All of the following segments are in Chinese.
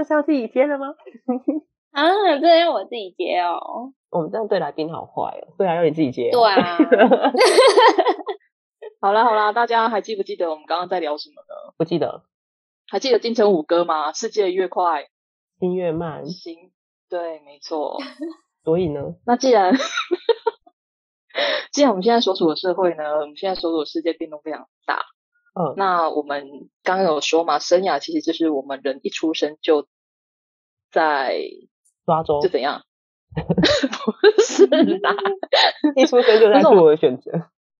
这是要自己接的吗？啊，这要我自己接哦。我们这样对来宾好坏哦。对啊，要你自己接。对啊。好啦好啦，大家还记不记得我们刚刚在聊什么呢？不记得。还记得金城武歌吗？世界越快，心越慢。心，对，没错。所以呢？那既然，既然我们现在所处的社会呢，我们现在所处的世界变动非常大。嗯，那我们刚刚有说嘛，生涯其实就是我们人一出生就在抓周，就怎样？不是啦，一出生就在做我的选择。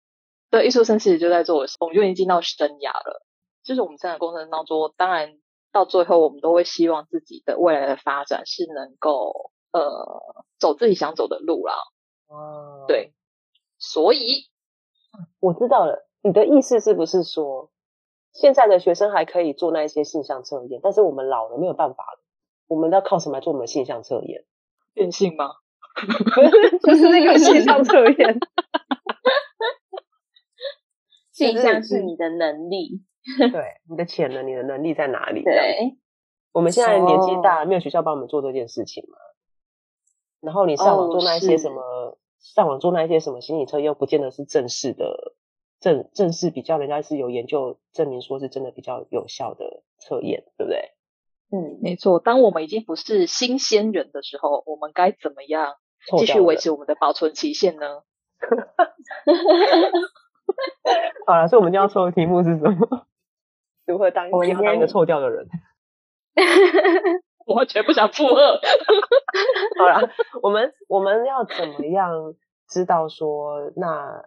对，一出生其实就在做我，我们就已经进到生涯了。就是我们生涯过程当中，当然到最后，我们都会希望自己的未来的发展是能够呃走自己想走的路啦。哦，对，所以我知道了。你的意思是不是说，现在的学生还可以做那一些性向测验，但是我们老了没有办法了，我们要靠什么来做我们的性向测验？变性吗？就是那个性向测验。性向是你的能力，对，你的潜能，你的能力在哪里？对，我们现在年纪大了，没有学校帮我们做这件事情嘛。然后你上网做那一些什么，哦、上网做那一些什么心理测验，又不见得是正式的。正正式比较，人家是有研究证明说是真的比较有效的测验，对不对？嗯，没错。当我们已经不是新鲜人的时候，我们该怎么样继续维持我们的保存期限呢？好了，所以我们今天要抽的题目是什么？如何当一当一个臭掉的人？我完全不想附和。好了，我们我们要怎么样知道说那？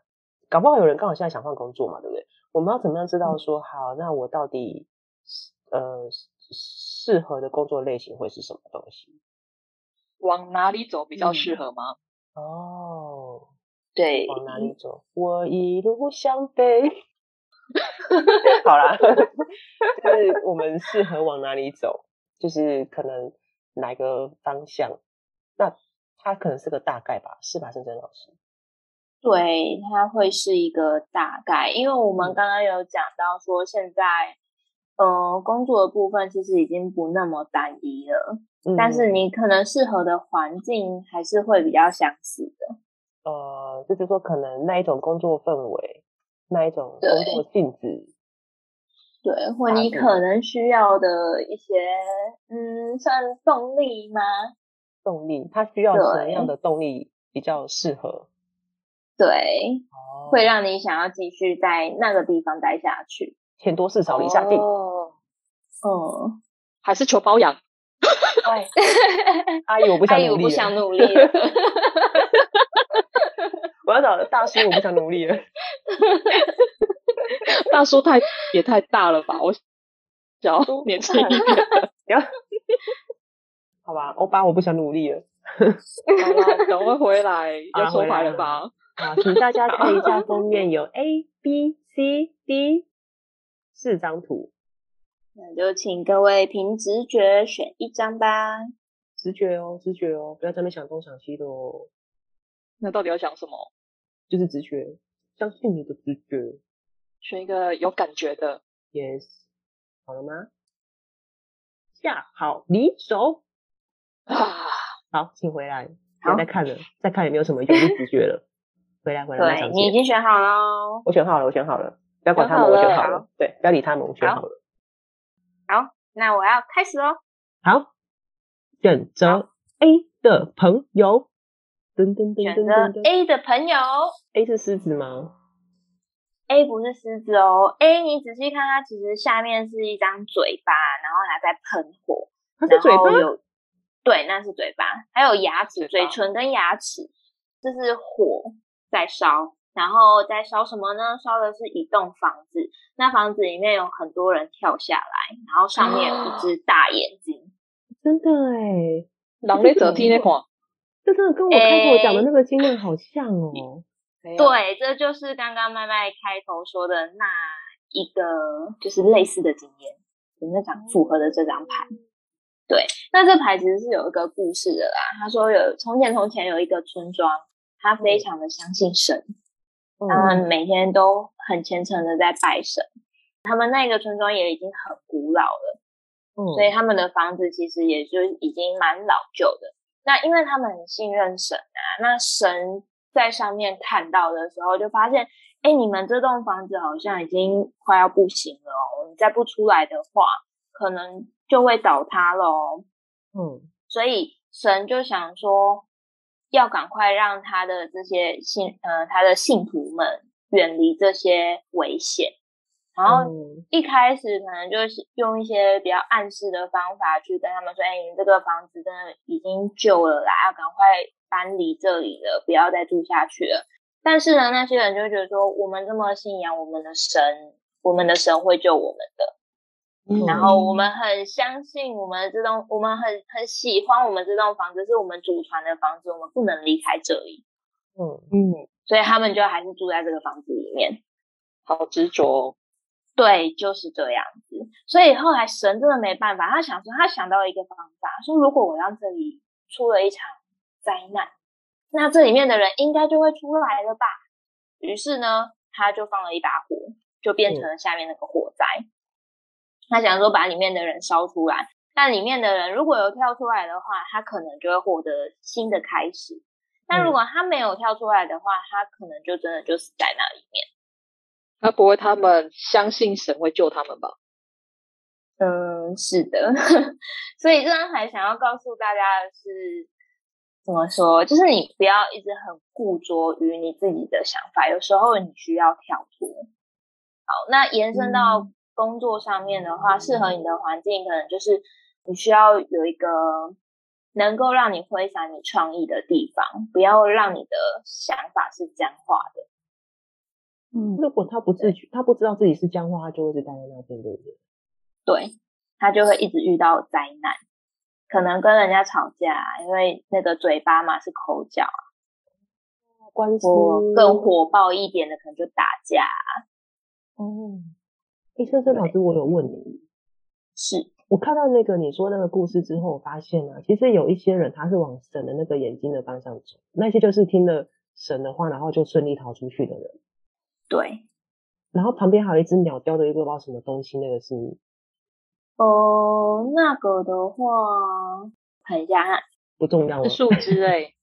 搞不好有人刚好现在想换工作嘛，对不对？我们要怎么样知道说好？那我到底呃适合的工作类型会是什么东西？往哪里走比较适合吗？嗯、哦，对，往哪里走？我一路向北。好啦，就是我们 适合往哪里走？就是可能哪个方向？那它可能是个大概吧，是吧，圣珍老师？对，它会是一个大概，因为我们刚刚有讲到说，现在，呃，工作的部分其实已经不那么单一了，嗯、但是你可能适合的环境还是会比较相似的。呃，就是说，可能那一种工作氛围，那一种工作性质，对，对，或你可能需要的一些，嗯，算动力吗？动力，它需要什么样的动力比较适合？对，哦、会让你想要继续在那个地方待下去。钱多事少离家近。哦，嗯，还是求包养。哎，阿姨，我不想努力了。阿姨，我不想努力了。我要找大叔，我不想努力了。大叔太也太大了吧？我小年轻一点。好吧，欧巴，我不想努力了。好吧，等会回来要收牌了吧？好，请大家看一下封面，有 A、B、C、D 四张图。那就请各位凭直觉选一张吧。直觉哦，直觉哦，不要在那想东想西的哦。那到底要想什么？就是直觉，相信你的直觉。选一个有感觉的。Yes。好了吗？下好离手。啊，好，请回来。别再看了，再看也没有什么用，就直觉了。回来回来，对，你已经选好了。我选好了，我选好了，不要管他们，我选好了。对，不要理他们，我选好了。好，那我要开始喽。好，选择 A 的朋友。噔噔噔噔噔。选择 A 的朋友。A 是狮子吗？A 不是狮子哦。A 你仔细看，它其实下面是一张嘴巴，然后它在喷火。它是嘴巴？有。对，那是嘴巴，还有牙齿、嘴唇跟牙齿，这是火。在烧，然后在烧什么呢？烧的是一栋房子，那房子里面有很多人跳下来，然后上面有一只大眼睛，哦、真的哎，狼狈者听那款，这真的跟我开头讲的那个经验好像哦。欸、对，这就是刚刚麦麦开头说的那一个，就是类似的经验，有没有讲符合的这张牌？对，那这牌其实是有一个故事的啦。他说有从前从前有一个村庄，他非常的相信神。他们每天都很虔诚的在拜神，他们那个村庄也已经很古老了，嗯，所以他们的房子其实也就已经蛮老旧的。那因为他们很信任神啊，那神在上面看到的时候，就发现，哎，你们这栋房子好像已经快要不行了哦，你再不出来的话，可能就会倒塌了哦。嗯，所以神就想说。要赶快让他的这些信，呃，他的信徒们远离这些危险。然后一开始可能就是用一些比较暗示的方法去跟他们说：“哎，你这个房子真的已经旧了啦，要赶快搬离这里了，不要再住下去了。”但是呢，那些人就会觉得说：“我们这么信仰我们的神，我们的神会救我们的。”然后我们很相信我们这栋，我们很很喜欢我们这栋房子，是我们祖传的房子，我们不能离开这里。嗯嗯，所以他们就还是住在这个房子里面，好执着哦。对，就是这样子。所以后来神真的没办法，他想说，他想到一个方法，说如果我让这里出了一场灾难，那这里面的人应该就会出来了吧？于是呢，他就放了一把火，就变成了下面那个火灾。他想说把里面的人烧出来，但里面的人如果有跳出来的话，他可能就会获得新的开始。但如果他没有跳出来的话，他可能就真的就死在那里面。那不会，他们相信神会救他们吧？嗯，是的。所以这张牌想要告诉大家的是，怎么说？就是你不要一直很固着于你自己的想法，有时候你需要跳脱。好，那延伸到、嗯。工作上面的话，适合你的环境可能就是你需要有一个能够让你挥洒你创意的地方，不要让你的想法是僵化的。嗯，如果他不自觉，他不知道自己是僵化，他就会是待在那边，对不对？对，他就会一直遇到灾难，可能跟人家吵架，因为那个嘴巴嘛是口角，官司更火爆一点的可能就打架。哦。哎，森森老师，我有问你，是我看到那个你说那个故事之后，我发现啊，其实有一些人他是往神的那个眼睛的方向走，那些就是听了神的话，然后就顺利逃出去的人。对，然后旁边还有一只鸟叼着一个不知道什么东西，那个是？呃，那个的话，看一下，不重要，是树枝诶，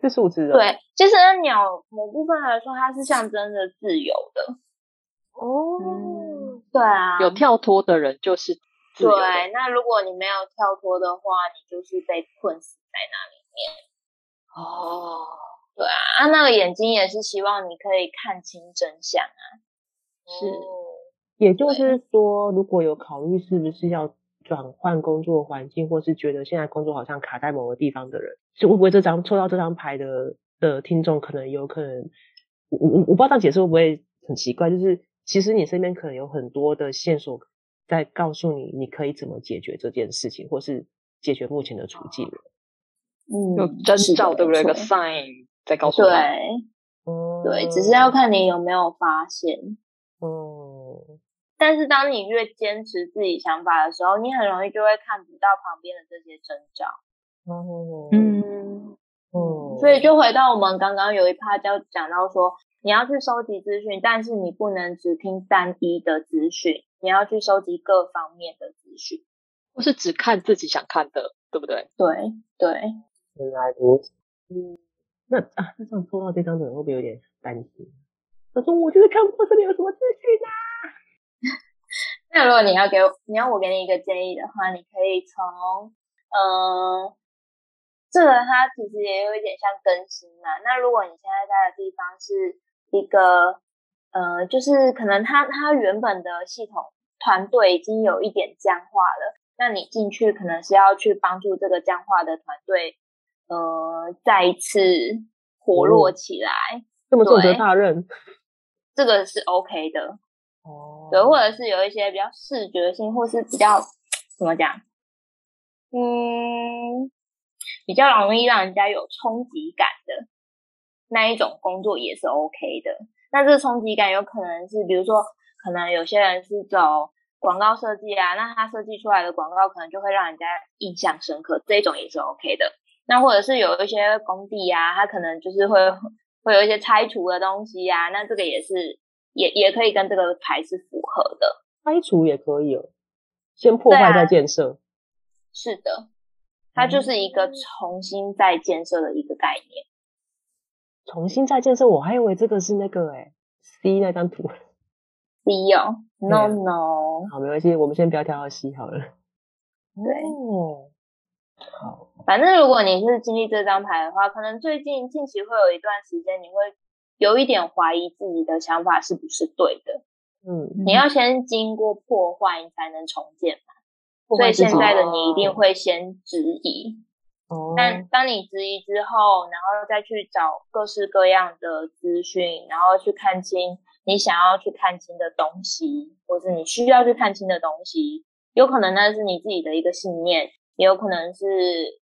是树枝。对，其实鸟某部分来说，它是象征着自由的。哦、嗯，对啊，有跳脱的人就是。对。那如果你没有跳脱的话，你就是被困死在那里面。哦，对啊，啊，那个眼睛也是希望你可以看清真相啊。是，也就是说，如果有考虑是不是要转换工作环境，或是觉得现在工作好像卡在某个地方的人，就会不会这张抽到这张牌的的听众，可能有可能，我我我不知道这样解释会不会很奇怪，就是。其实你身边可能有很多的线索在告诉你，你可以怎么解决这件事情，或是解决目前的处境。嗯，有征兆，对不对？有个 sign 在告诉他。对，嗯，对，只是要看你有没有发现。嗯。但是当你越坚持自己想法的时候，你很容易就会看不到旁边的这些征兆。嗯嗯嗯。所以就回到我们刚刚有一趴就讲到说。你要去收集资讯，但是你不能只听单一的资讯，你要去收集各方面的资讯，不是只看自己想看的，对不对？对对。原来如此。嗯，那啊，那这样抽到这张的人会不会有点担心？他说：“我就是看不到这里有什么资讯啊。”那如果你要给我，你要我给你一个建议的话，你可以从嗯。呃这个它其实也有一点像更新嘛。那如果你现在在的地方是一个，呃，就是可能他他原本的系统团队已经有一点僵化了，那你进去可能是要去帮助这个僵化的团队，呃，再一次活络起来。这么重责大任，这个是 OK 的。哦，对，或者是有一些比较视觉性，或是比较怎么讲？嗯，比较容易让人家有冲击感的那一种工作也是 OK 的。那这个冲击感有可能是，比如说，可能有些人是走广告设计啊，那他设计出来的广告可能就会让人家印象深刻，这种也是 OK 的。那或者是有一些工地啊，他可能就是会会有一些拆除的东西啊，那这个也是也也可以跟这个牌是符合的。拆除也可以哦，先破坏再建设。是的，它就是一个重新再建设的一个概念。重新再建设，我还以为这个是那个哎，C 那张图。C 哦，No No。好，没关系，我们先不要跳到 C 好了。对。哦。好。反正如果你是经历这张牌的话，可能最近近期会有一段时间，你会有一点怀疑自己的想法是不是对的。嗯。你要先经过破坏，你才能重建嘛。所以现在的你一定会先质疑，哦，但当你质疑之后，然后再去找各式各样的资讯，然后去看清你想要去看清的东西，或是你需要去看清的东西，有可能那是你自己的一个信念，也有可能是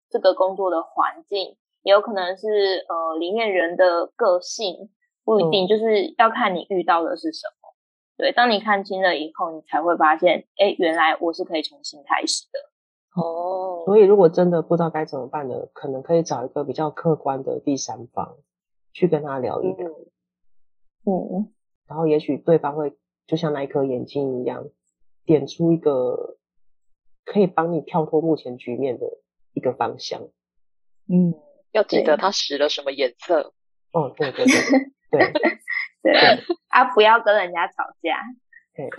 这个工作的环境，也有可能是呃里面人的个性，不一定，就是要看你遇到的是什么。对，当你看清了以后，你才会发现，哎，原来我是可以重新开始的。哦，所以如果真的不知道该怎么办呢，可能可以找一个比较客观的第三方去跟他聊一聊。嗯，嗯，然后也许对方会就像那一颗眼睛一样，点出一个可以帮你跳脱目前局面的一个方向。嗯，要记得他使了什么颜色。哦，对对对对。对对 啊，不要跟人家吵架。对，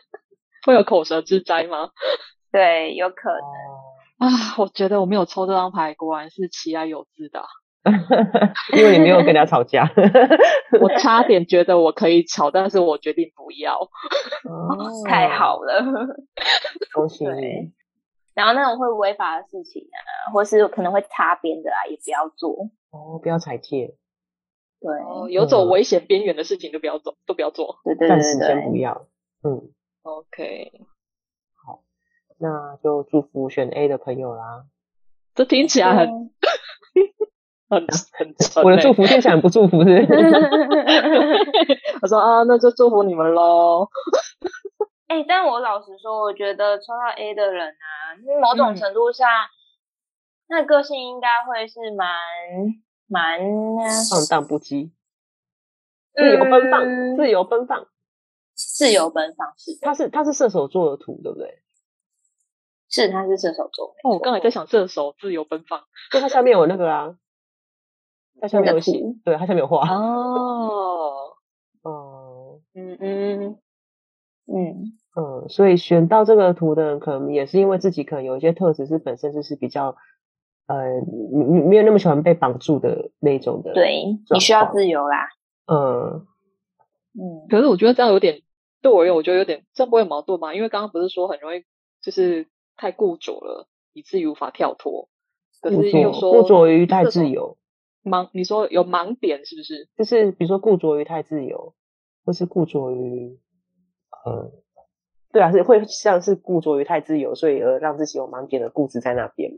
会有口舌之灾吗？对，有可能。啊，我觉得我没有抽这张牌，果然是其来有之的。因为你没有跟人家吵架。我差点觉得我可以吵，但是我决定不要。哦，太好了，恭喜你。然后那种会违法的事情啊，或是可能会擦边的啊，也不要做。哦，不要踩界。对，有走危险边缘的事情都不要做，都不要做。对对对，暂时先不要。嗯，OK，好，那就祝福选 A 的朋友啦。这听起来很 很很沉。我的祝福听起来很不祝福，是？我说啊，那就祝福你们喽。哎，但我老实说，我觉得抽到 A 的人啊，某种程度上，那个性应该会是蛮。蛮放荡不羁，自由奔放，嗯、自由奔放，自由奔放是。他是他是射手座的图，对不对？是，他是射手座。哦，我刚才在想射手自由奔放，就他下面有那个啊，他下面有写，对，他下面有画。哦，哦，嗯嗯嗯嗯，所以选到这个图的人，可能也是因为自己可能有一些特质是本身就是比较。呃，你你没有那么喜欢被绑住的那种的，对，你需要自由啦。嗯嗯，可是我觉得这样有点，对我而言，我觉得有点这样不会有矛盾吗？因为刚刚不是说很容易就是太固着了，以至于无法跳脱。可是又说固着于太自由，盲，你说有盲点是不是？就是比如说固着于太自由，或是固着于，呃，对啊，是会像是固着于太自由，所以而让自己有盲点的固执在那边。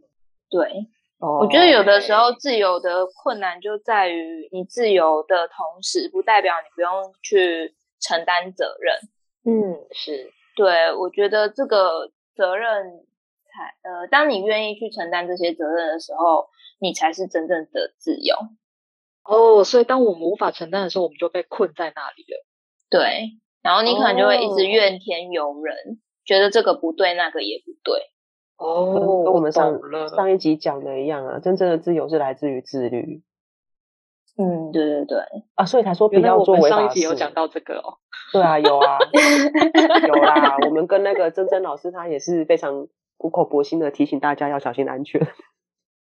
对。Oh, 我觉得有的时候自由的困难就在于你自由的同时，不代表你不用去承担责任。嗯，是。对，我觉得这个责任才呃，当你愿意去承担这些责任的时候，你才是真正的自由。哦，oh, 所以当我们无法承担的时候，我们就被困在那里了。对，然后你可能就会一直怨天尤人，oh. 觉得这个不对，那个也不对。哦，跟我们上上一集讲的一样啊，真正的自由是来自于自律。嗯，对对对，啊，所以才说不要做违法事。上一集有讲到这个哦。对啊，有啊，有啦。我们跟那个珍珍老师，他也是非常苦口婆心的提醒大家要小心安全。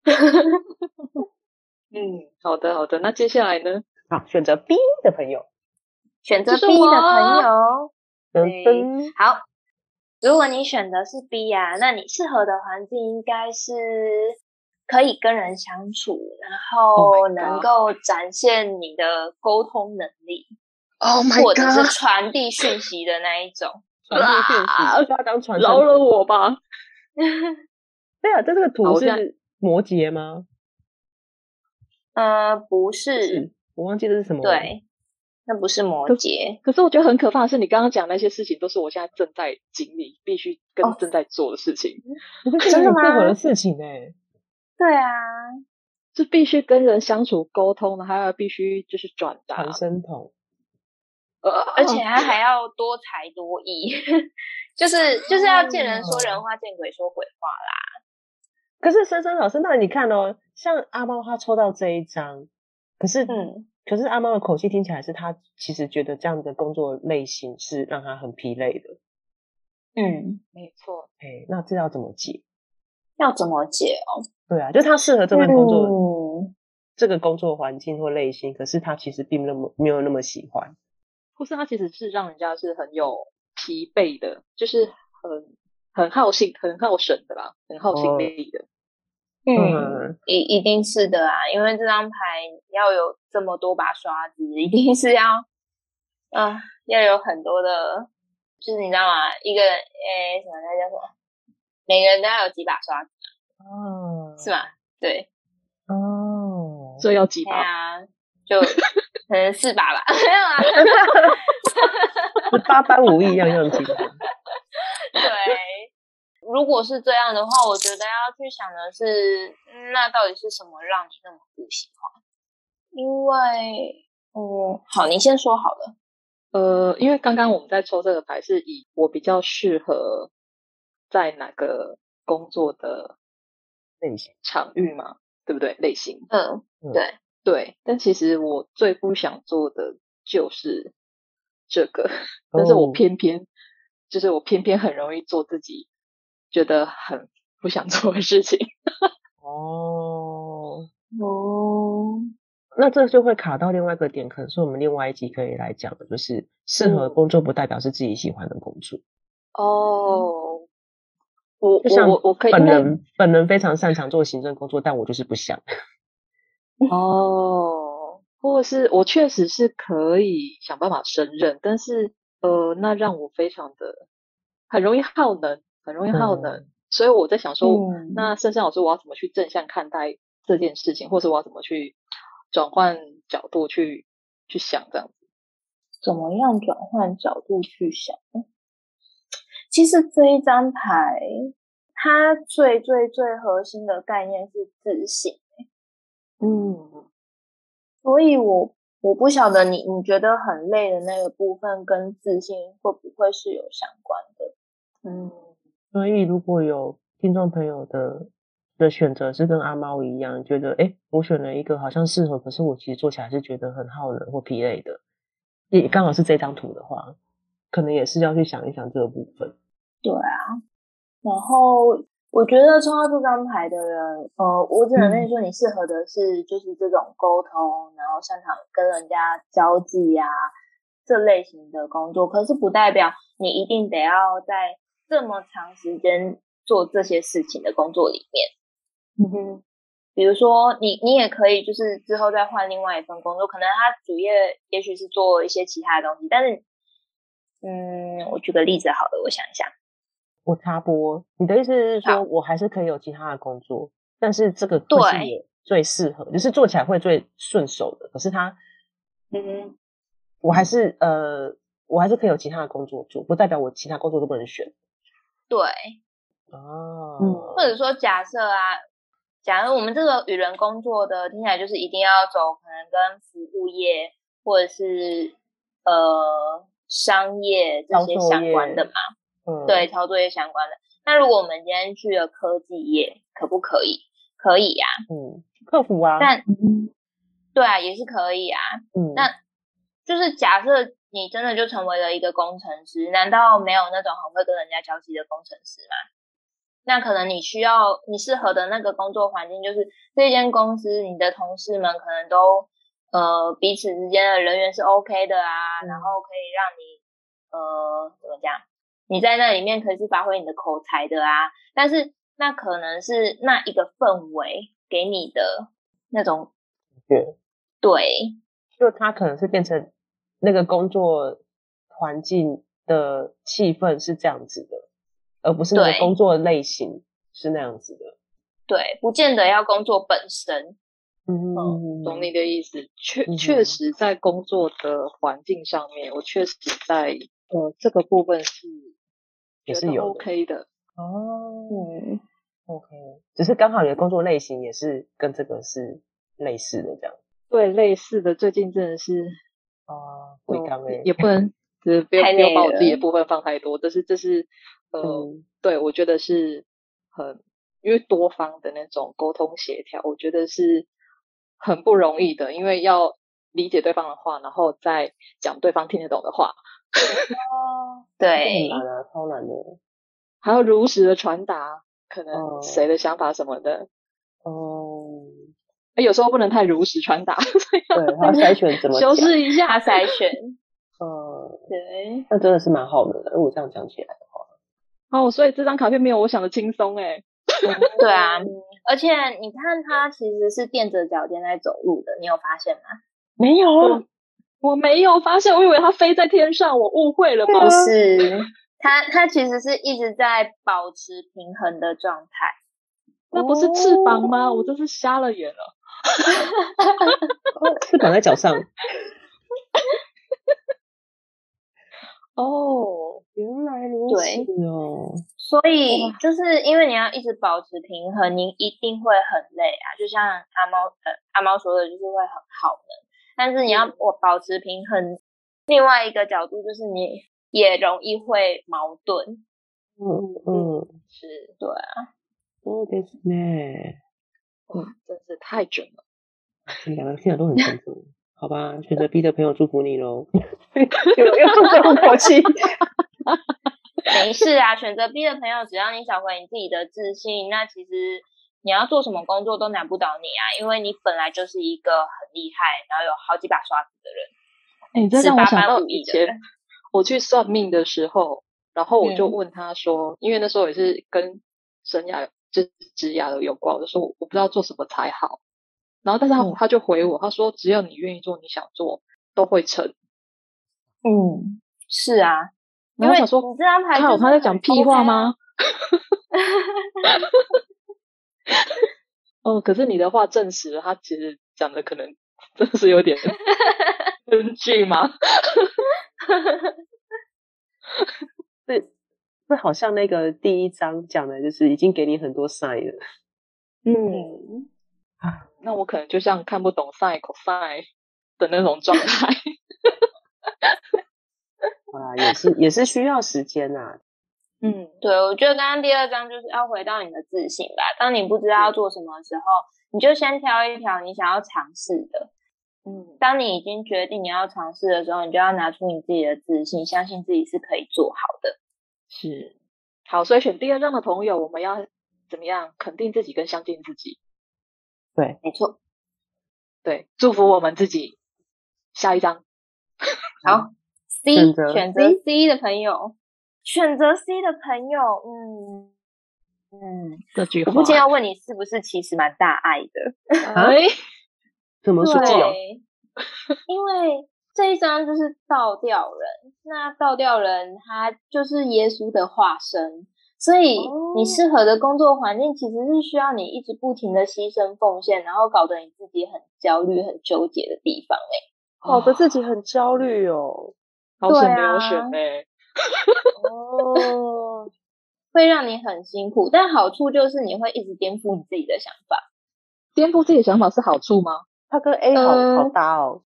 嗯，好的好的，那接下来呢？好，选择 B 的朋友，选择 B 的朋友，噔噔，好。如果你选的是 B 呀，那你适合的环境应该是可以跟人相处，然后能够展现你的沟通能力，Oh my God，或者是传递讯息的那一种。传递讯息，就要当传饶了我吧。对啊，这这个图是摩羯吗？呃，不是，我忘记这是什么。对，那不是摩羯。可是我觉得很可怕的是，你刚刚讲那些事情都是我现在正在经历、必须跟正在做的事情。真的吗？适合的事情哎。对啊，就必须跟人相处沟通的，还要必须就是转达传声筒，呃，而且他还要多才多艺，就是就是要见人说人话，见鬼说鬼话啦。可是森森老师，那你看哦，像阿猫他抽到这一张，可是嗯，可是阿猫的口气听起来是他其实觉得这样的工作类型是让他很疲累的。嗯，没错。哎，那这要怎么解？要怎么解哦？对啊，就他适合这份工作，嗯、这个工作环境或类型，可是他其实并那么没有那么喜欢，或是他其实是让人家是很有疲惫的，就是很很耗心、很耗神的啦，很耗心力的。哦嗯，一一定是的啊，因为这张牌要有这么多把刷子，一定是要，啊、呃，要有很多的，就是你知道吗？一个诶、欸，什么那叫什么？每个人都要有几把刷子哦，是吗？对，哦，所以要几把？对啊，就可能四把吧，没有啊，八般武艺样样精。对。如果是这样的话，我觉得要去想的是，那到底是什么让你那么不喜欢？因为，嗯，好，你先说好了。呃，因为刚刚我们在抽这个牌，是以我比较适合在哪个工作的类型场域嘛，对不对？类型，嗯，对对。但其实我最不想做的就是这个，但是我偏偏、哦、就是我偏偏很容易做自己。觉得很不想做的事情 哦哦，那这就会卡到另外一个点，可能是我们另外一集可以来讲的，就是适合工作不代表是自己喜欢的工作哦。我就像我我可以本人本人非常擅长做行政工作，但我就是不想 哦，或是我确实是可以想办法胜任，但是呃，那让我非常的很容易耗能。很容易耗能，嗯、所以我在想说，嗯、那森森老师，我要怎么去正向看待这件事情，或是我要怎么去转换角度去去想这样子？怎么样转换角度去想？其实这一张牌，它最最最核心的概念是自信。嗯，所以我我不晓得你你觉得很累的那个部分，跟自信会不会是有相关的？嗯。所以，如果有听众朋友的的选择是跟阿猫一样，觉得诶我选了一个好像适合，可是我其实做起来是觉得很耗人或疲累的，也刚好是这张图的话，可能也是要去想一想这个部分。对啊，然后我觉得抽到这张牌的人，呃，我只能跟你说，你适合的是就是这种沟通，嗯、然后擅长跟人家交际啊这类型的工作，可是不代表你一定得要在。这么长时间做这些事情的工作里面，嗯哼，比如说你你也可以就是之后再换另外一份工作，可能他主业也许是做一些其他的东西，但是，嗯，我举个例子好了，我想一下，我插播，你的意思是说我还是可以有其他的工作，但是这个对。最适合，就是做起来会最顺手的，可是他，嗯，我还是呃，我还是可以有其他的工作做，不代表我其他工作都不能选。对，哦，嗯，或者说假设啊，假如我们这个与人工作的听起来就是一定要走可能跟服务业或者是呃商业这些相关的嘛，嗯，对，操作业相关的。那如果我们今天去了科技业，可不可以？可以呀，啊，嗯，客服啊，但对啊，也是可以啊，嗯，那就是假设。你真的就成为了一个工程师？难道没有那种很会跟人家交际的工程师吗？那可能你需要你适合的那个工作环境，就是这间公司你的同事们可能都呃彼此之间的人缘是 OK 的啊，嗯、然后可以让你呃怎么讲？你在那里面可以是发挥你的口才的啊。但是那可能是那一个氛围给你的那种，对对，就他可能是变成那个工作环境的气氛是这样子的，而不是那个工作的类型是那样子的。对，不见得要工作本身。嗯，嗯，懂你的意思。确确实在工作的环境上面，我确实在呃这个部分是也是有 OK 的。哦，嗯，OK，只是刚好你的工作类型也是跟这个是类似的，这样。对，类似的。最近真的是啊，会刚诶，也不能，就是不要不要把我自己的部分放太多。这是这是呃、嗯，对我觉得是很因为多方的那种沟通协调，我觉得是。很不容易的，因为要理解对方的话，然后再讲对方听得懂的话。哦，对，很难啊，超难的。还要如实的传达，可能谁的想法什么的。哦，有时候不能太如实传达。对，要筛选怎么修饰一下筛选。嗯，对，那真的是蛮好的。如果这样讲起来的话，哦，所以这张卡片没有我想的轻松哎。对啊。而且你看，他其实是垫着脚尖在走路的，你有发现吗？没有，我没有发现，我以为它飞在天上，我误会了吗？不是，它它其实是一直在保持平衡的状态。那不是翅膀吗？哦、我真是瞎了眼了。翅膀在脚上。哦，原来如此哦。所以就是因为你要一直保持平衡，你一定会很累啊。就像阿猫呃阿猫说的，就是会很耗能。但是你要我保持平衡，另外一个角度就是你也容易会矛盾。嗯嗯，是，对啊。哦，ですね。哇，真是太准了。两个听的都很清楚。好吧，选择 B 的朋友祝福你喽。有有这种口气？没事啊，选择 B 的朋友，只要你找回你自己的自信，那其实 你要做什么工作都难不倒你啊，因为你本来就是一个很厉害，然后有好几把刷子的人。哎、欸，这让我想到以前我去算命的时候，然后我就问他说，嗯、因为那时候也是跟生涯就职涯的有关，我就说我不知道做什么才好。然后，但是他他就回我，他说：“只要你愿意做，你想做都会成。”嗯，是啊，因为想说你这张牌，他在讲屁话吗？哦，可是你的话证实了，他其实讲的可能 真的是有点 根据吗？对，那好像那个第一章讲的就是已经给你很多 sign 了。嗯。那我可能就像看不懂 sin cos 的那种状态。啊，也是也是需要时间啊。嗯，对，我觉得刚刚第二章就是要回到你的自信吧。当你不知道要做什么的时候，你就先挑一条你想要尝试的。嗯，当你已经决定你要尝试的时候，你就要拿出你自己的自信，相信自己是可以做好的。是，好，所以选第二章的朋友，我们要怎么样肯定自己跟相信自己？对，没错。对，祝福我们自己。下一张，好，C 选择 C 的朋友，选择 C 的朋友，嗯嗯，这句话，我目前要问你，是不是其实蛮大爱的？哎，怎么说？对，因为这一张就是倒吊人，那倒吊人他就是耶稣的化身。所以你适合的工作环境其实是需要你一直不停的牺牲奉献，然后搞得你自己很焦虑、很纠结的地方哎、欸，搞得自己很焦虑哦，好险没有选哎，哦，会让你很辛苦，但好处就是你会一直颠覆你自己的想法，颠覆自己的想法是好处吗？它跟 A 好、嗯、好搭哦，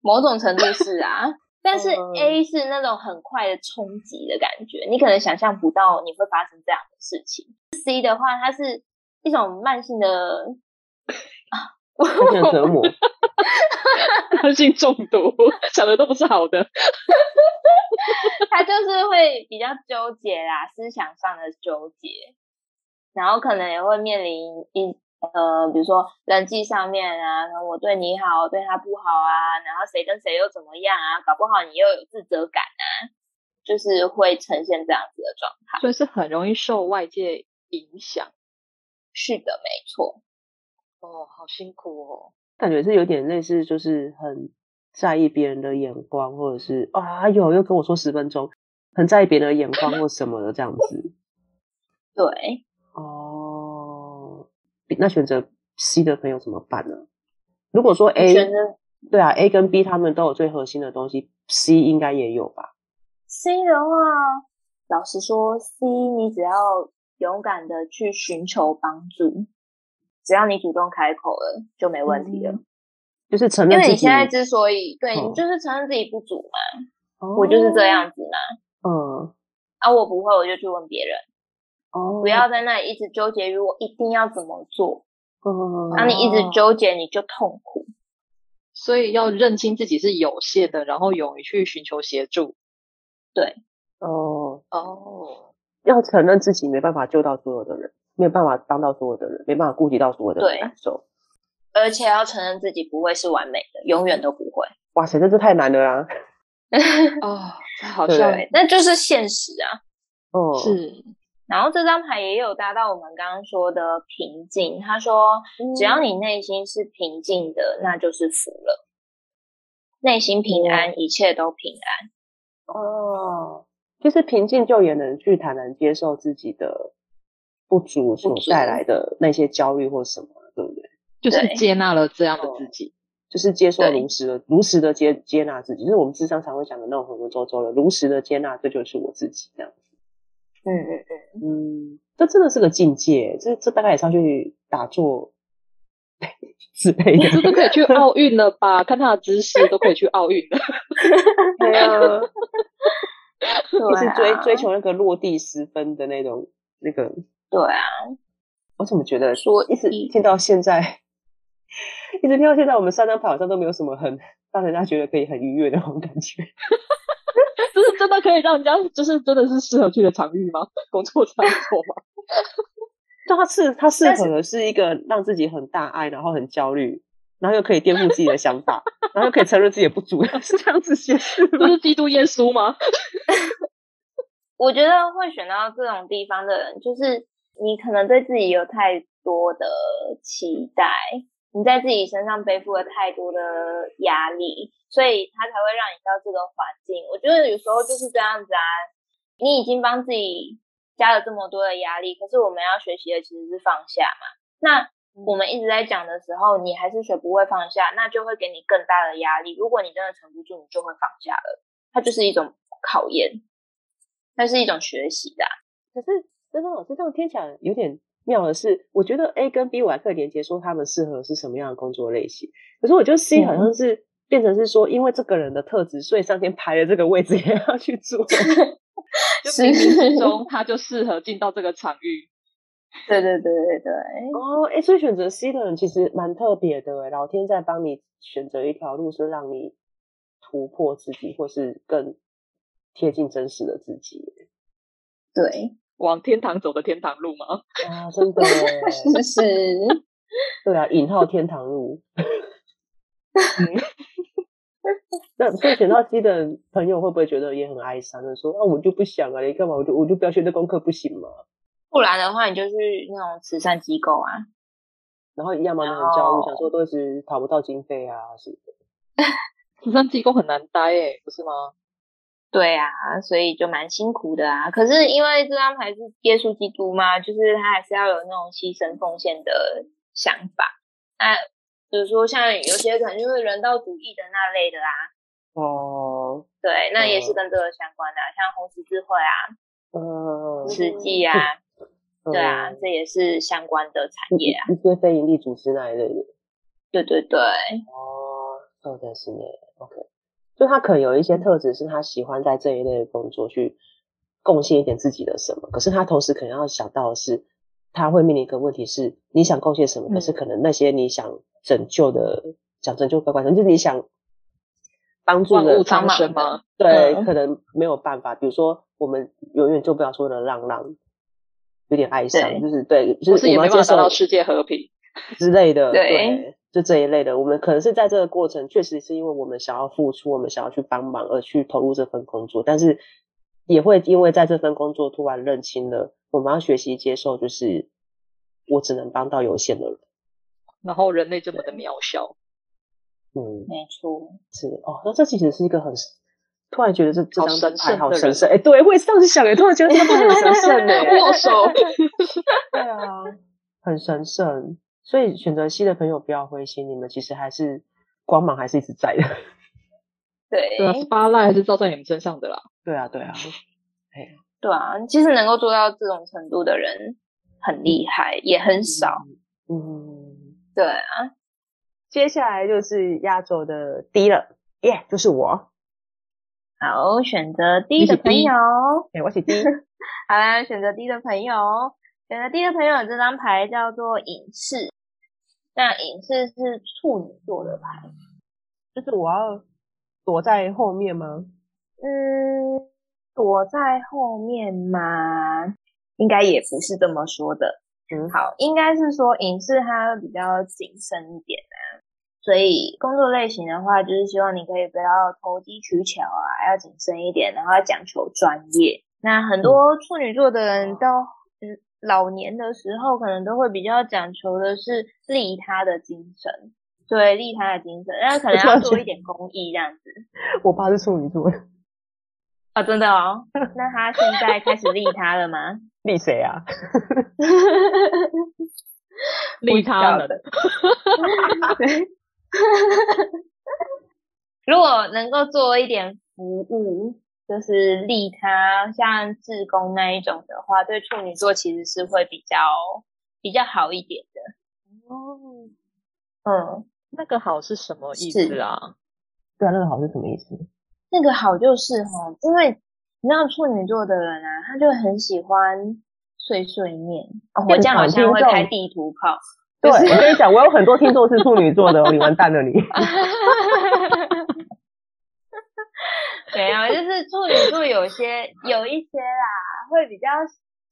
某种程度是啊。但是 A 是那种很快的冲击的感觉，你可能想象不到你会发生这样的事情。C 的话，它是一种慢性的啊，慢性折磨，他性中毒，想的都不是好的。他就是会比较纠结啦，思想上的纠结，然后可能也会面临一。呃，比如说人际上面啊，然后我对你好，对他不好啊，然后谁跟谁又怎么样啊？搞不好你又有自责感啊，就是会呈现这样子的状态，所以是很容易受外界影响。是的，没错。哦，好辛苦哦，感觉是有点类似，就是很在意别人的眼光，或者是啊，有又跟我说十分钟，很在意别人的眼光或什么的这样子。对，哦，那选择 C 的朋友怎么办呢？如果说 A，对啊，A 跟 B 他们都有最核心的东西，C 应该也有吧？C 的话，老实说，C 你只要勇敢的去寻求帮助，只要你主动开口了，就没问题了。嗯、就是承认，因为你现在之所以对、哦、你就是承认自己不足嘛，哦、我就是这样子嘛。嗯，啊，我不会，我就去问别人。哦，不要在那里一直纠结于我一定要怎么做。嗯，当你一直纠结，你就痛苦。所以要认清自己是有限的，然后勇于去寻求协助。对，哦哦，要承认自己没办法救到所有的人，没有办法帮到所有的人，没办法顾及到所有的人感受。而且要承认自己不会是完美的，永远都不会。哇塞，这是太难了啊！哦，好笑哎，那就是现实啊。哦，是。然后这张牌也有达到我们刚刚说的平静。他说，只要你内心是平静的，那就是福了。内心平安，嗯、一切都平安。哦，其实平静就也能去坦然接受自己的不足所带来的那些焦虑或什么，对不对？就是接纳了这样的自己，就是接受如实的、如实的接接纳自己，就是我们智商常会讲的那种很多周周的，如实的接纳，这就是我自己这样。嗯嗯嗯嗯，这真的是个境界，这这大概也上去打坐 之类的，这都可以去奥运了吧？看他的姿势都可以去奥运了。对啊，一直追追求那个落地十分的那种那个。对啊，我怎么觉得说一直听到现在，一直听到现在，我们三张牌好像都没有什么很让人家觉得可以很愉悦的那种感觉。就是真的可以让人家，就是真的是适合去的场域吗？工作场所吗？但他是他适合的是一个让自己很大爱，然后很焦虑，然后又可以颠覆自己的想法，然后又可以承认自己的不足，是这样子写是吗？这是基督耶稣吗？我觉得会选到这种地方的人，就是你可能对自己有太多的期待。你在自己身上背负了太多的压力，所以他才会让你到这个环境。我觉得有时候就是这样子啊，你已经帮自己加了这么多的压力，可是我们要学习的其实是放下嘛。那我们一直在讲的时候，你还是学不会放下，那就会给你更大的压力。如果你真的撑不住，你就会放下了。它就是一种考验，它是一种学习的啊。可是真的老师这样听起来有点。妙的是，我觉得 A 跟 B 我还可以连接说他们适合是什么样的工作类型。可是我觉得 C 好像是变成是说，因为这个人的特质，所以上天排了这个位置也要去做。就冥冥之中 他就适合进到这个场域。对对对对对。哦，哎，所以选择 C 的人其实蛮特别的诶，老天在帮你选择一条路，是让你突破自己，或是更贴近真实的自己。对。往天堂走的天堂路吗？啊，真的，是是，对啊，引号天堂路。那所以选到 C 的朋友会不会觉得也很哀伤？就说啊，我就不想啊，你干嘛？我就我就不要学这功课，不行吗？不然的话，你就去那种慈善机构啊，然后一样嘛，那种教务，想说都一直讨不到经费啊，是的。慈善机构很难待诶，不是吗？对啊，所以就蛮辛苦的啊。可是因为这张牌是耶稣基督嘛，就是他还是要有那种牺牲奉献的想法。那比如说像有些可能就是人道主义的那类的啦。哦。对，那也是跟这个相关的，啊，像红十字会啊，嗯，慈济啊，嗯、对啊，这也是相关的产业啊。一些非营利组织那一类的。对对对。哦，そうですね。OK。 就他可能有一些特质，是他喜欢在这一类的工作去贡献一点自己的什么。可是他同时可能要想到的是，他会面临一个问题是：你想贡献什么？可是可能那些你想拯救的，想拯救乖乖，就是你想帮助的苍生吗？对，可能没有办法。比如说，我们永远做不了说的浪浪，有点哀伤，就是对，就是也没办法达到世界和平之类的，对。就这一类的，我们可能是在这个过程，确实是因为我们想要付出，我们想要去帮忙而去投入这份工作，但是也会因为在这份工作突然认清了，我们要学习接受，就是我只能帮到有限的人。然后人类这么的渺小。嗯，没错，是哦。那这其实是一个很突然觉得这这张牌好神圣，哎，欸、对，我也是这样子想，哎，突然觉得这张牌很神圣哎 握手，对啊，很神圣。所以选择 C 的朋友不要灰心，你们其实还是光芒还是一直在的。对，对啊，Spotlight 还是照在你们身上的啦。对啊，对啊，哎，对啊，其实能够做到这种程度的人很厉害，也很少。嗯，对啊。接下来就是压轴的 D 了，耶、yeah，就是我。好，选择 D 的朋友，哎，我是 D。好啦，选择 D 的朋友，选择 D 的朋友，这张牌叫做隐士。那隐士是处女座的牌，就是我要躲在后面吗？嗯，躲在后面吗？应该也不是这么说的。嗯，好，应该是说隐士他比较谨慎一点啊。所以工作类型的话，就是希望你可以不要投机取巧啊，要谨慎一点，然后要讲求专业。那很多处女座的人到嗯老年的时候，可能都会比较讲求的是利他的精神，对，利他的精神，那可能要做一点公益这样子。我爸是处女座啊，真的哦？那他现在开始利他了吗？利谁啊？利他的。如果能够做一点服务，就是利他，像志工那一种的话，对处女座其实是会比较比较好一点的。哦，嗯，那个好是什么意思啊？对啊，那个好是什么意思？那个好就是哈，因为你知道处女座的人啊，他就很喜欢碎碎念。哦，我这样好像会开地图炮。对，我跟你讲，我有很多听众是处女座的，你完蛋了你。没有，就是处女座有些有一些啦，会比较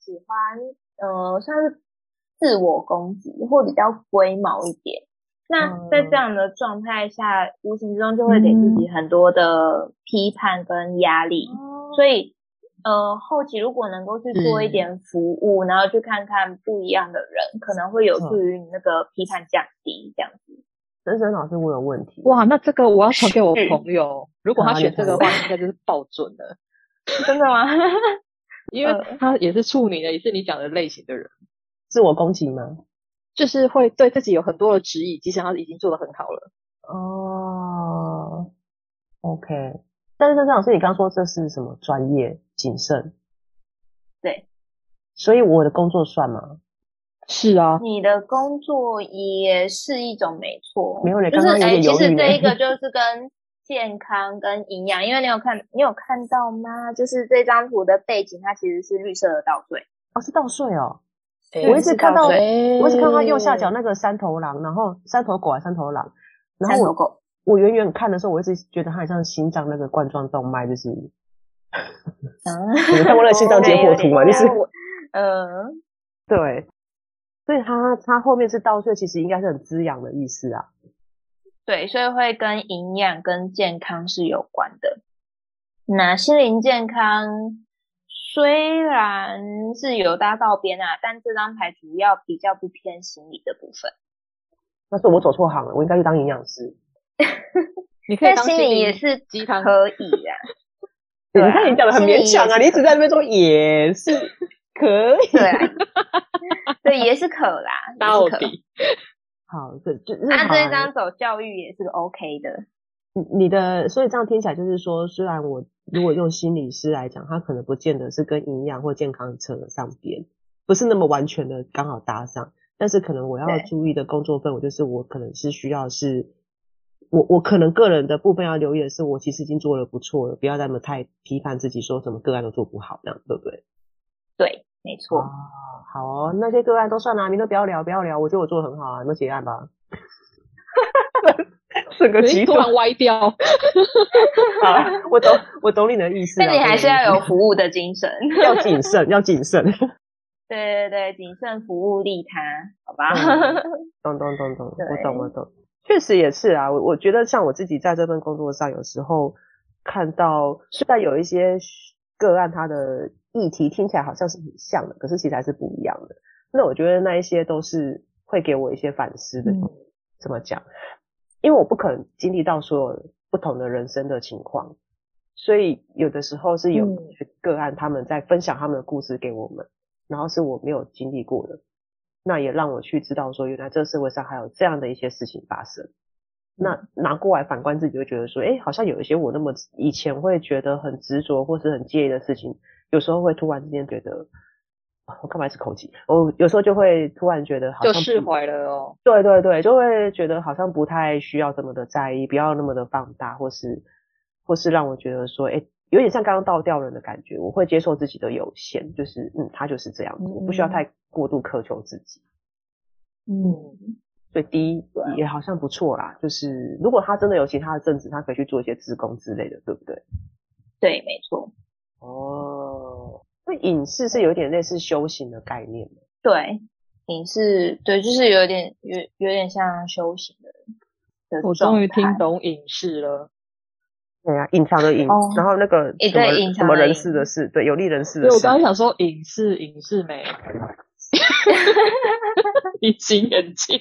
喜欢，呃，算是自我攻击，或比较龟毛一点。那在这样的状态下，无形之中就会给自己很多的批判跟压力，嗯、所以。呃，后期如果能够去做一点服务，嗯、然后去看看不一样的人，可能会有助于你那个批判降低这样子。森森老师，我有问题。哇，那这个我要传给我朋友，如果他选这个的话，应该就是爆准了。真的吗？因为他也是处女的，也是你讲的类型的人。自我攻击吗？就是会对自己有很多的质疑，其实他已经做的很好了。哦，OK。但是森森老师，你刚刚说这是什么专业？谨慎，对，所以我的工作算吗？是啊，你的工作也是一种没错，没有人就是哎，其实这一个就是跟健康跟营养，因为你有看，你有看到吗？就是这张图的背景，它其实是绿色的稻穗，哦，是稻穗哦。我一直看到，我一直看到右下角那个三头狼，然后三头狗还是三头狼，然后我三头狗，我远远看的时候，我一直觉得它很像心脏那个冠状动脉，就是。啊？你们看过那个心脏 解剖图吗？就是，嗯，对，所以它它后面是稻穗，其实应该是很滋养的意思啊。对，所以会跟营养跟健康是有关的。那心灵健康虽然是有搭到边啊，但这张牌主要比较不偏心理的部分。那是我走错行了，我应该去当营养师。你可以当心理也是鸡汤可以啊。你看你讲的很勉强啊，你一直在那边说也是可以，对，对，也是可啦，到底好，这就那这一张走教育也是个 OK 的。你的所以这样听起来就是说，虽然我如果用心理师来讲，他可能不见得是跟营养或健康扯上边，不是那么完全的刚好搭上，但是可能我要注意的工作氛围就是我可能是需要是。我我可能个人的部分要留意的是，我其实已经做的不错了，不要那么太批判自己，说什么个案都做不好，这样对不对？对，没错。啊，好哦，那些个案都算了，你都不要聊，不要聊。我觉得我做的很好啊，你们结案吧。整个集团歪掉。好，我懂，我懂你的意思。那你还是要有服务的精神，要谨慎，要谨慎。对对对，谨慎服务利他，好吧？懂懂懂懂，我懂我懂。确实也是啊，我我觉得像我自己在这份工作上，有时候看到虽然有一些个案，它的议题听起来好像是很像的，可是其实还是不一样的。那我觉得那一些都是会给我一些反思的，怎么讲？因为我不可能经历到所有不同的人生的情况，所以有的时候是有个案他们在分享他们的故事给我们，然后是我没有经历过的，那也让我去知道说，原来这个社会上还有这样的一些事情发生。那拿过来反观自己，会觉得说，哎，好像有一些我那么以前会觉得很执着或是很介意的事情，有时候会突然之间觉得。我干嘛是口技？我有时候就会突然觉得好像就释怀了哦。对对对，就会觉得好像不太需要这么的在意，不要那么的放大，或是或是让我觉得说，哎，有点像刚刚倒吊人的感觉。我会接受自己的有限，就是嗯，他就是这样子，我不需要太过度苛求自己。嗯，所以第一也好像不错啦，就是如果他真的有其他的正职，他可以去做一些自工之类的，对不对？对，没错。哦。那隐士是有点类似修行的概念。对，隐士对，就是有点有有点像修行的。的我终于听懂隐士了。对啊，隐藏的隐、哦，然后那个什么对隐藏什么人士的事，对，有利人士的事。我刚刚想说隐士隐士没，隐形眼镜。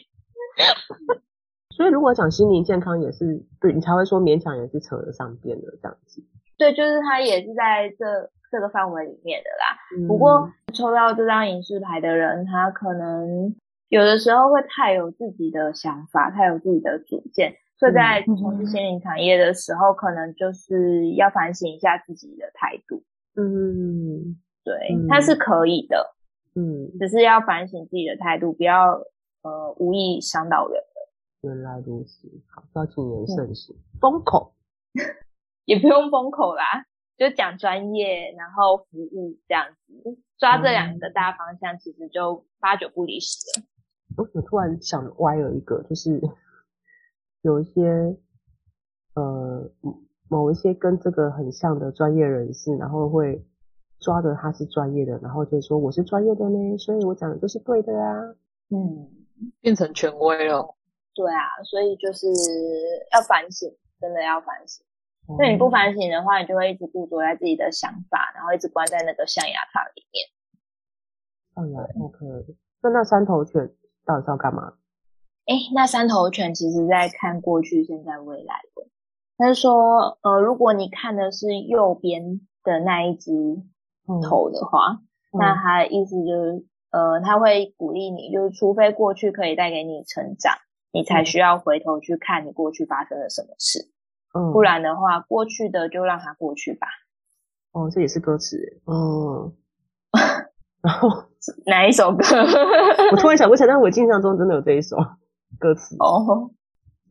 所以如果讲心灵健康，也是对你才会说勉强也是扯得上边的这样子。对，就是他也是在这。这个范围里面的啦，嗯、不过抽到这张影视牌的人，他可能有的时候会太有自己的想法，太有自己的主见，所以在从事心灵产业的时候，嗯，可能就是要反省一下自己的态度。嗯，对，他是可以的，嗯，只是要反省自己的态度，不要呃无意伤到人。的。原来如此，好，要谨言慎行，封口 也不用封口啦。就讲专业，然后服务这样子，抓这两个大方向，其实就八九不离十了。我突然想歪了一个，就是有一些呃某一些跟这个很像的专业人士，然后会抓着他是专业的，然后就说我是专业的呢，所以我讲的就是对的啊。嗯，变成权威了。对啊，所以就是要反省，真的要反省。那你不反省的话，你就会一直固着在自己的想法，然后一直关在那个象牙塔里面。象牙，OK。那那三头犬到底是要干嘛？哎，那三头犬其实在看过去、现在、未来的。他是说，呃，如果你看的是右边的那一只头的话，嗯，那他的意思就是，呃，他会鼓励你，就是除非过去可以带给你成长，你才需要回头去看你过去发生了什么事。嗯，不然的话，过去的就让它过去吧。哦，这也是歌词。嗯，然后哪一首歌？我突然想不起来，但我印象中真的有这一首歌词。哦，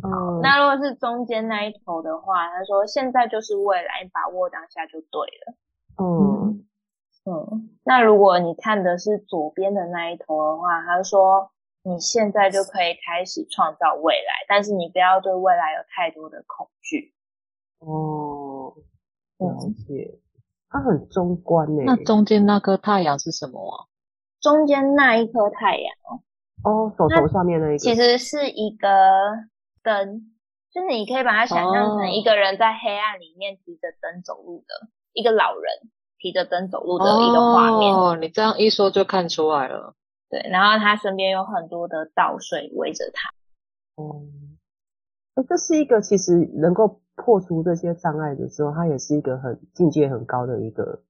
哦，那如果是中间那一头的话，他说现在就是未来，你把握当下就对了。嗯嗯，那如果你看的是左边的那一头的话，他说。你现在就可以开始创造未来，但是你不要对未来有太多的恐惧。哦，了解。它很中观诶。那中间那颗太阳是什么啊？中间那一颗太阳哦。哦，手头上面那一个。其实是一个灯，就是你可以把它想象成一个人在黑暗里面提着灯走路的，哦，一个老人提着灯走路的一个画面。哦，你这样一说就看出来了。对，然后他身边有很多的稻穗围着他。哦、嗯，哎，这是一个其实能够破除这些障碍的时候，他也是一个很境界很高的一个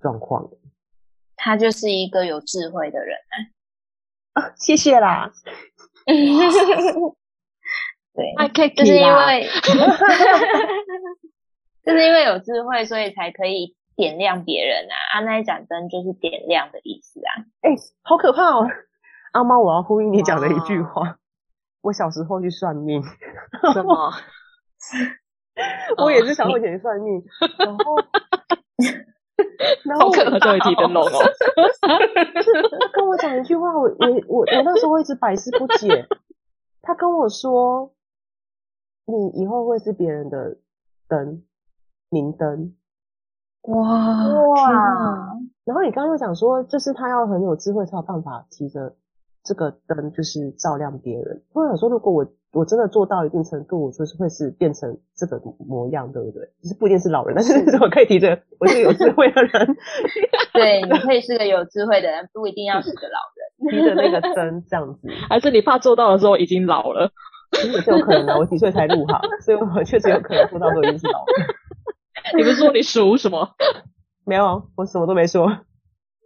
状况。他就是一个有智慧的人啊！啊谢谢啦。对，还可以，就是因为，就是因为有智慧，所以才可以。点亮别人啊！啊，那一盏灯就是点亮的意思啊！哎、欸，好可怕哦！阿妈，我要呼应你讲的一句话。我小时候去算命，什么？我也是想以前算命，然后，然后 我可能就会提灯笼哦。他跟我讲一句话，我我我我那时候一直百思不解。他跟我说：“你以后会是别人的灯，明灯。”哇哇！然后你刚刚又讲说，就是他要很有智慧才有办法提着这个灯，就是照亮别人。我想说，如果我我真的做到一定程度，我就是会是变成这个模样，对不对？就是不一定是老人，但是我可以提着我是个有智慧的人。对，你可以是个有智慧的人，不一定要是个老人，提着那个灯这样子。还是你怕做到的时候已经老了？其实也是有可能的，我几岁才入行，所以我确实有可能做到都已经是老的。你不是说你属什么？没有，我什么都没说。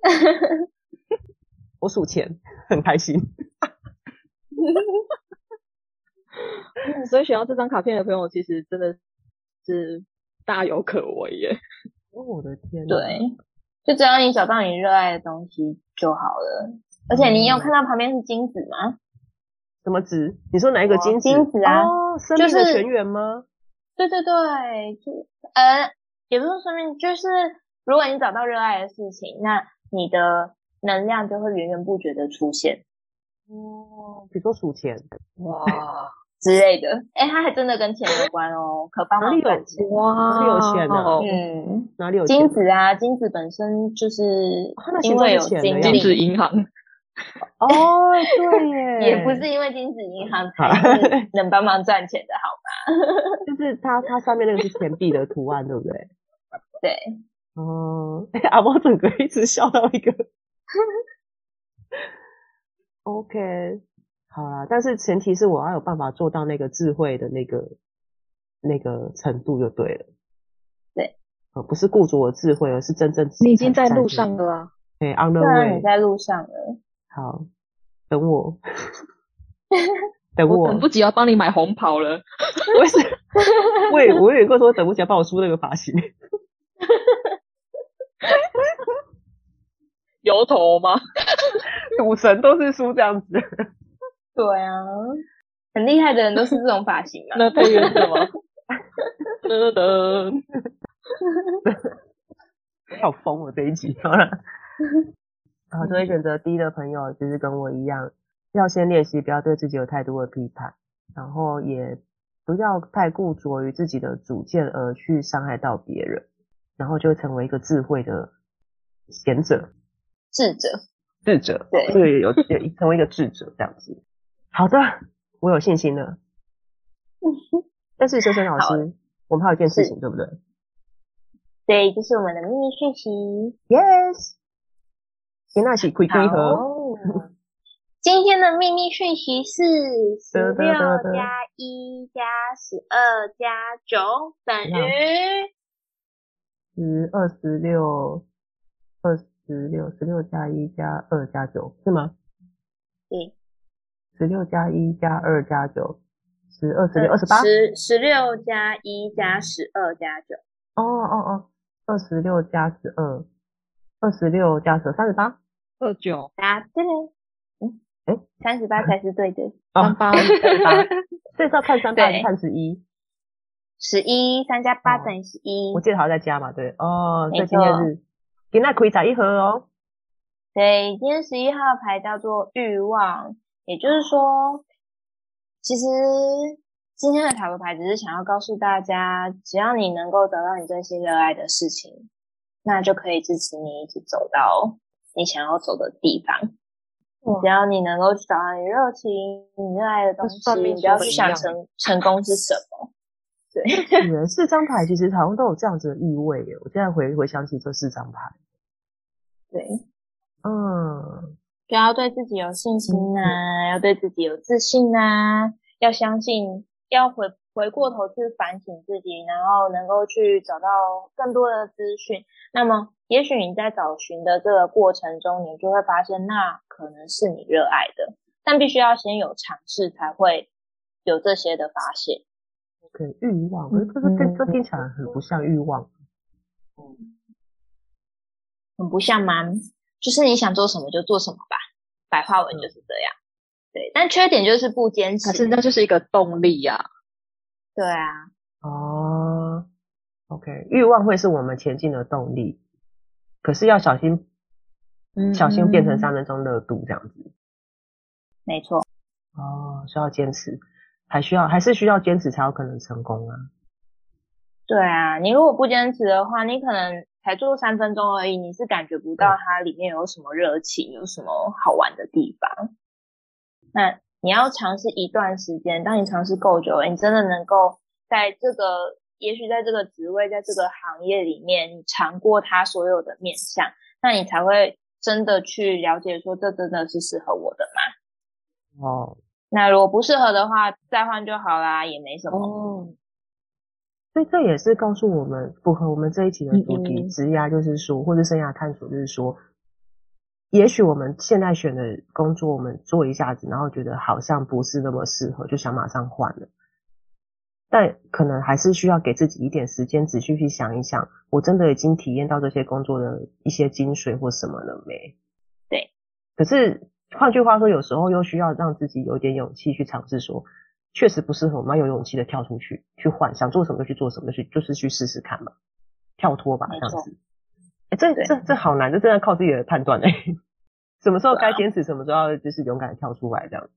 我数钱，很开心。所以选到这张卡片的朋友，其实真的是大有可为耶。哦，我的天！对，就只要你找到你热爱的东西就好了。而且你有看到旁边是金子吗？什么子？你说哪一个金子？金子啊，哦，生命的泉源吗？对对对，就呃，也不是说生命，就是如果你找到热爱的事情，那你的能量就会源源不绝的出现。哦，比如说数钱，哇之类的，哎、欸，它还真的跟钱有关哦，可帮忙赚钱。哇，哪里有钱呢？嗯，哪里有钱？金子啊，金子本身就是因为有金金子银行。哦，对耶，也不是因为金子银行才能帮忙赚钱的，好吗？就是它，它上面那个是钱币的图案，对不对？对。哦，哎，阿猫整个一直笑到一个。OK，好啦，但是前提是我要有办法做到那个智慧的那个那个程度就对了。对，呃，不是雇主我智慧，而是真正你已经在路上了啊。对，on the way，你在路上了。好，等我，等我，我等不及要帮你买红袍了。我是，我也我有个说等不及要帮我梳那个发型。油头吗？赌神都是梳这样子。对啊，很厉害的人都是这种发型啊。那配乐是什么？噔噔，好疯了！这一集好了。然后，这位选择 D 的朋友，就是跟我一样，要先练习不要对自己有太多的批判，然后也不要太固着于自己的主见而去伤害到别人，然后就成为一个智慧的贤者。智者，智者，对，对，有有成为一个智者这样子。好的，我有信心了。但是，萱萱老师，我们还有一件事情，对不对？对，就是我们的秘密讯息。Yes，今天是开几盒？今天的秘密讯息是十六加一加十二加九等于十二十六二十。十六，十六加一加二加九是吗？对，十六加一加二加九，十二十六二十八。十十六加一加十二加九。哦哦哦，二十六加十二，二十六加十二三十八，二九。答对了。嗯，哎，三十八才是对的。三八三十八，这是要看三八还是看十一？十一，三加八等于十一。我记得好像在加嘛，对。哦，所以今天是。今天可以找一盒哦。对，今天十一号牌叫做欲望，也就是说，其实今天的塔罗牌只是想要告诉大家，只要你能够找到你真心热爱的事情，那就可以支持你一直走到你想要走的地方。嗯、只要你能够找到你热情、你热爱的东西，你不要去想成成功是什么。对，四张牌其实好像都有这样子的意味耶。我现在回回想起这四张牌，对，嗯，不要对自己有信心呐、啊，嗯、要对自己有自信呐、啊，要相信，要回回过头去反省自己，然后能够去找到更多的资讯。那么，也许你在找寻的这个过程中，你就会发现，那可能是你热爱的，但必须要先有尝试，才会有这些的发现。对，欲望，可是这这听起来很不像欲望，嗯，很不像吗？就是你想做什么就做什么吧，白话文就是这样。嗯、对，但缺点就是不坚持，可是那就是一个动力呀、啊。对啊。哦，OK，欲望会是我们前进的动力，可是要小心，嗯，小心变成三分钟热度这样子。没错。哦，需要坚持。还需要还是需要坚持才有可能成功啊？对啊，你如果不坚持的话，你可能才做三分钟而已，你是感觉不到它里面有什么热情，有什么好玩的地方。那你要尝试一段时间，当你尝试够久了，你真的能够在这个，也许在这个职位，在这个行业里面，你尝过它所有的面相，那你才会真的去了解说，这真的是适合我的吗？哦。那如果不适合的话，再换就好啦，也没什么。哦，所以这也是告诉我们，符合我们这一期的主题，职涯就是说，或者生涯探索就是说，也许我们现在选的工作，我们做一下子，然后觉得好像不是那么适合，就想马上换了。但可能还是需要给自己一点时间，仔细去想一想，我真的已经体验到这些工作的一些精髓或什么了没？对。可是。换句话说，有时候又需要让自己有点勇气去尝试，说确实不适合，我们要有勇气的跳出去，去换，想做什么就去做什么，去就是去试试看嘛，跳脱吧，这样子。这这这好难，这真的靠自己的判断哎、欸。什么时候该坚持，什么时候要就是勇敢跳出来这样。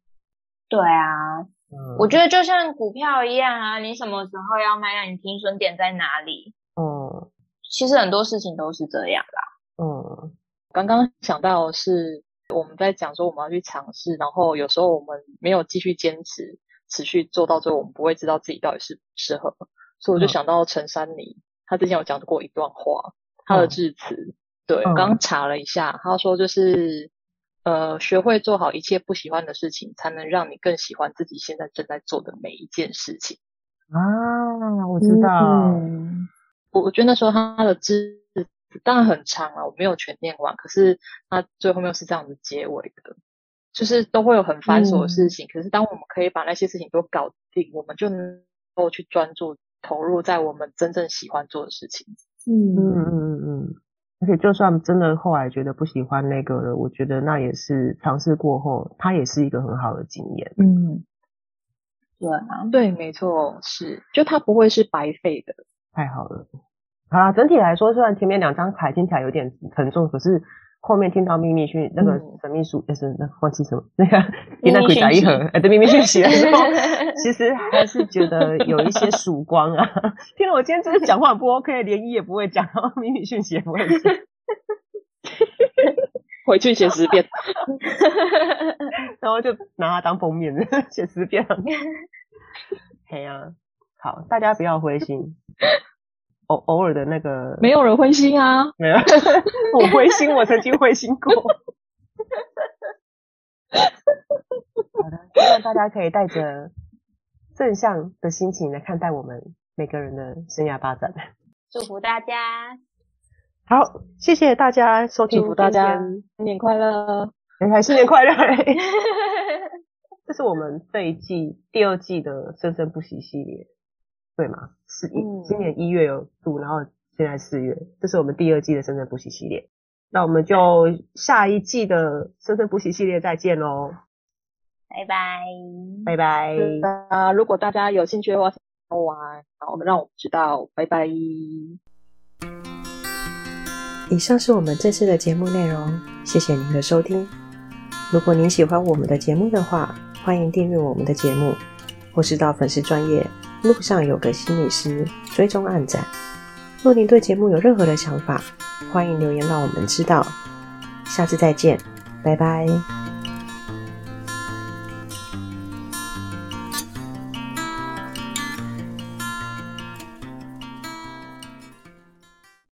对啊，嗯，我觉得就像股票一样啊，你什么时候要卖，让你停损点在哪里？嗯，其实很多事情都是这样啦。嗯，刚刚想到是。我们在讲说我们要去尝试，然后有时候我们没有继续坚持，持续做到最后，我们不会知道自己到底适不适合。所以我就想到陈珊妮，他之前有讲过一段话，他的致辞，对，刚刚查了一下，他说就是呃，学会做好一切不喜欢的事情，才能让你更喜欢自己现在正在做的每一件事情。啊，我知道，我我觉得那时候他的字。当然很长了，我没有全念完。可是他最后面又是这样子结尾的，就是都会有很繁琐的事情。嗯、可是当我们可以把那些事情都搞定，我们就能够去专注投入在我们真正喜欢做的事情。嗯嗯嗯嗯。而且就算真的后来觉得不喜欢那个了，我觉得那也是尝试过后，它也是一个很好的经验。嗯，对啊，对，没错，是，就它不会是白费的。太好了。好啦，整体来说，虽然前面两张牌听起来有点沉重，可是后面听到秘密讯那个神秘书，就、嗯、是那忘记什么 那个给那鬼打一盒，哎，对，秘密讯息的时候，其实还是觉得有一些曙光啊。听了我今天真的讲话不 OK，连一也不会讲，然后秘密讯息也不会写，回去写十遍，然后就拿它当封面写十遍。嘿呀，好，大家不要灰心。偶偶尔的那个，没有人灰心啊，没有，我灰心，我曾经灰心过。好的，希望大家可以带着正向的心情来看待我们每个人的生涯发展。祝福大家，好，谢谢大家收听，祝福大家新年快乐，还新年快乐。这是我们这一季第二季的生生不息系列。对嘛？是一今年一月有度，然后现在四月，这是我们第二季的深圳补习系列。那我们就下一季的深圳补习系列再见喽！拜拜，拜拜。啊，如果大家有兴趣的话，我玩，我们让我们知道。拜拜。以上是我们这次的节目内容，谢谢您的收听。如果您喜欢我们的节目的话，欢迎订阅我们的节目，或是到粉丝专页。路上有个心理师，追踪暗战。若您对节目有任何的想法，欢迎留言让我们知道。下次再见，拜拜。